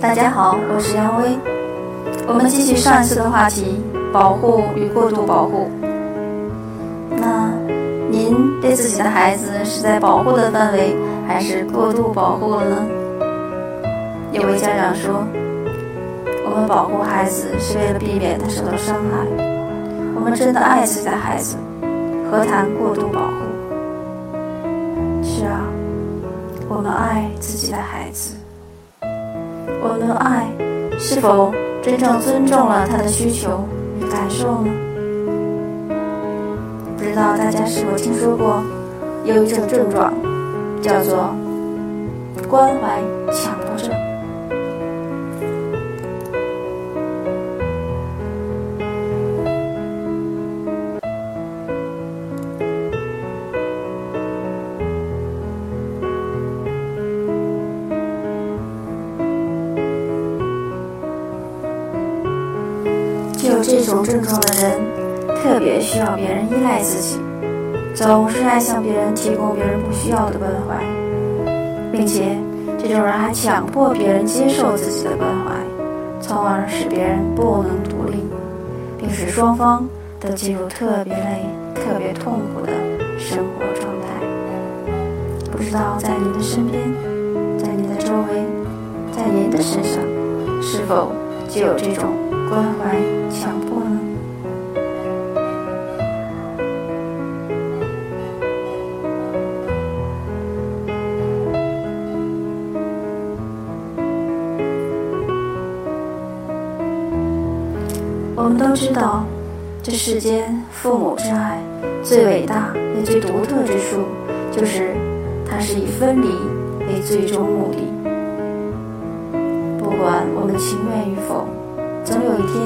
大家好，我是杨威。我们继续上一次的话题：保护与过度保护。那您对自己的孩子是在保护的范围，还是过度保护了呢？有位家长说：“我们保护孩子是为了避免他受到伤害。我们真的爱自己的孩子，何谈过度保护？”是啊，我们爱自己的孩子。我们的爱是否真正尊重了他的需求与感受呢？不知道大家是否听说过有一种症状，叫做关怀强迫症。有这种症状的人，特别需要别人依赖自己，总是爱向别人提供别人不需要的关怀，并且这种人还强迫别人接受自己的关怀，从而使别人不能独立，并使双方都进入特别累、特别痛苦的生活状态。不知道在您的身边，在您的周围，在您的身上，是否就有这种？关怀强迫呢？我们都知道，这世间父母之爱最伟大也最独特之处，就是它是以分离为最终目的。不管我们情愿与否。总有一天，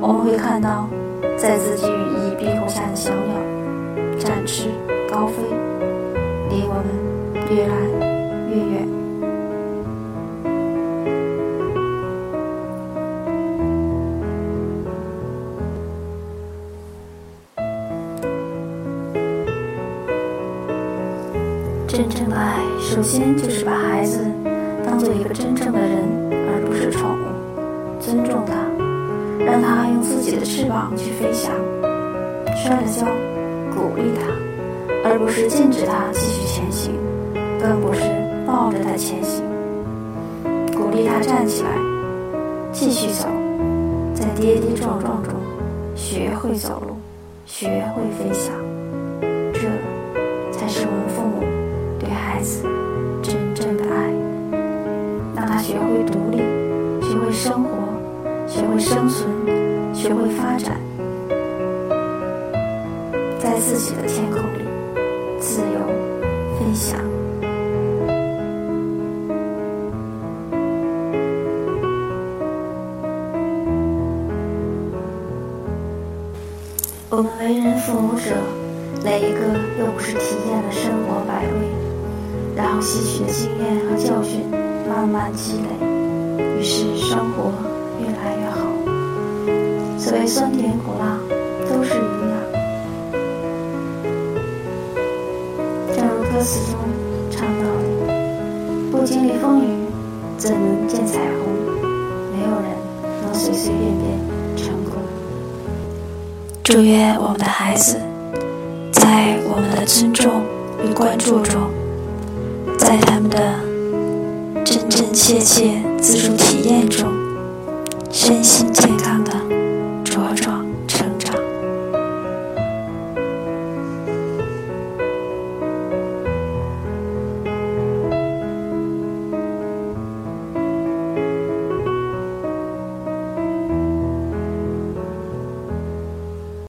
我们会看到，在自己羽翼庇护下的小鸟展翅高飞，离我们越来越远。真正的爱，首先就是把孩子当做一个真正的人，而不是宠物。尊重他，让他用自己的翅膀去飞翔；摔了跤，鼓励他，而不是禁止他继续前行，更不是抱着他前行。鼓励他站起来，继续走，在跌跌撞撞中学会走路，学会飞翔。这才是我们父母对孩子，学会独立，学会生活。学会生存，学会发展，在自己的天空里自由飞翔。我们为人父母者，哪一个又不是体验了生活百味，然后吸取的经验和教训慢慢积累，于是生活。越来越好。所谓酸甜苦辣，都是营养。正如歌词中唱到的：“不经历风雨，怎能见彩虹？没有人能随随便便成功。”祝愿我们的孩子，在我们的尊重与关注中，在他们的切切自主体验中。身心健康。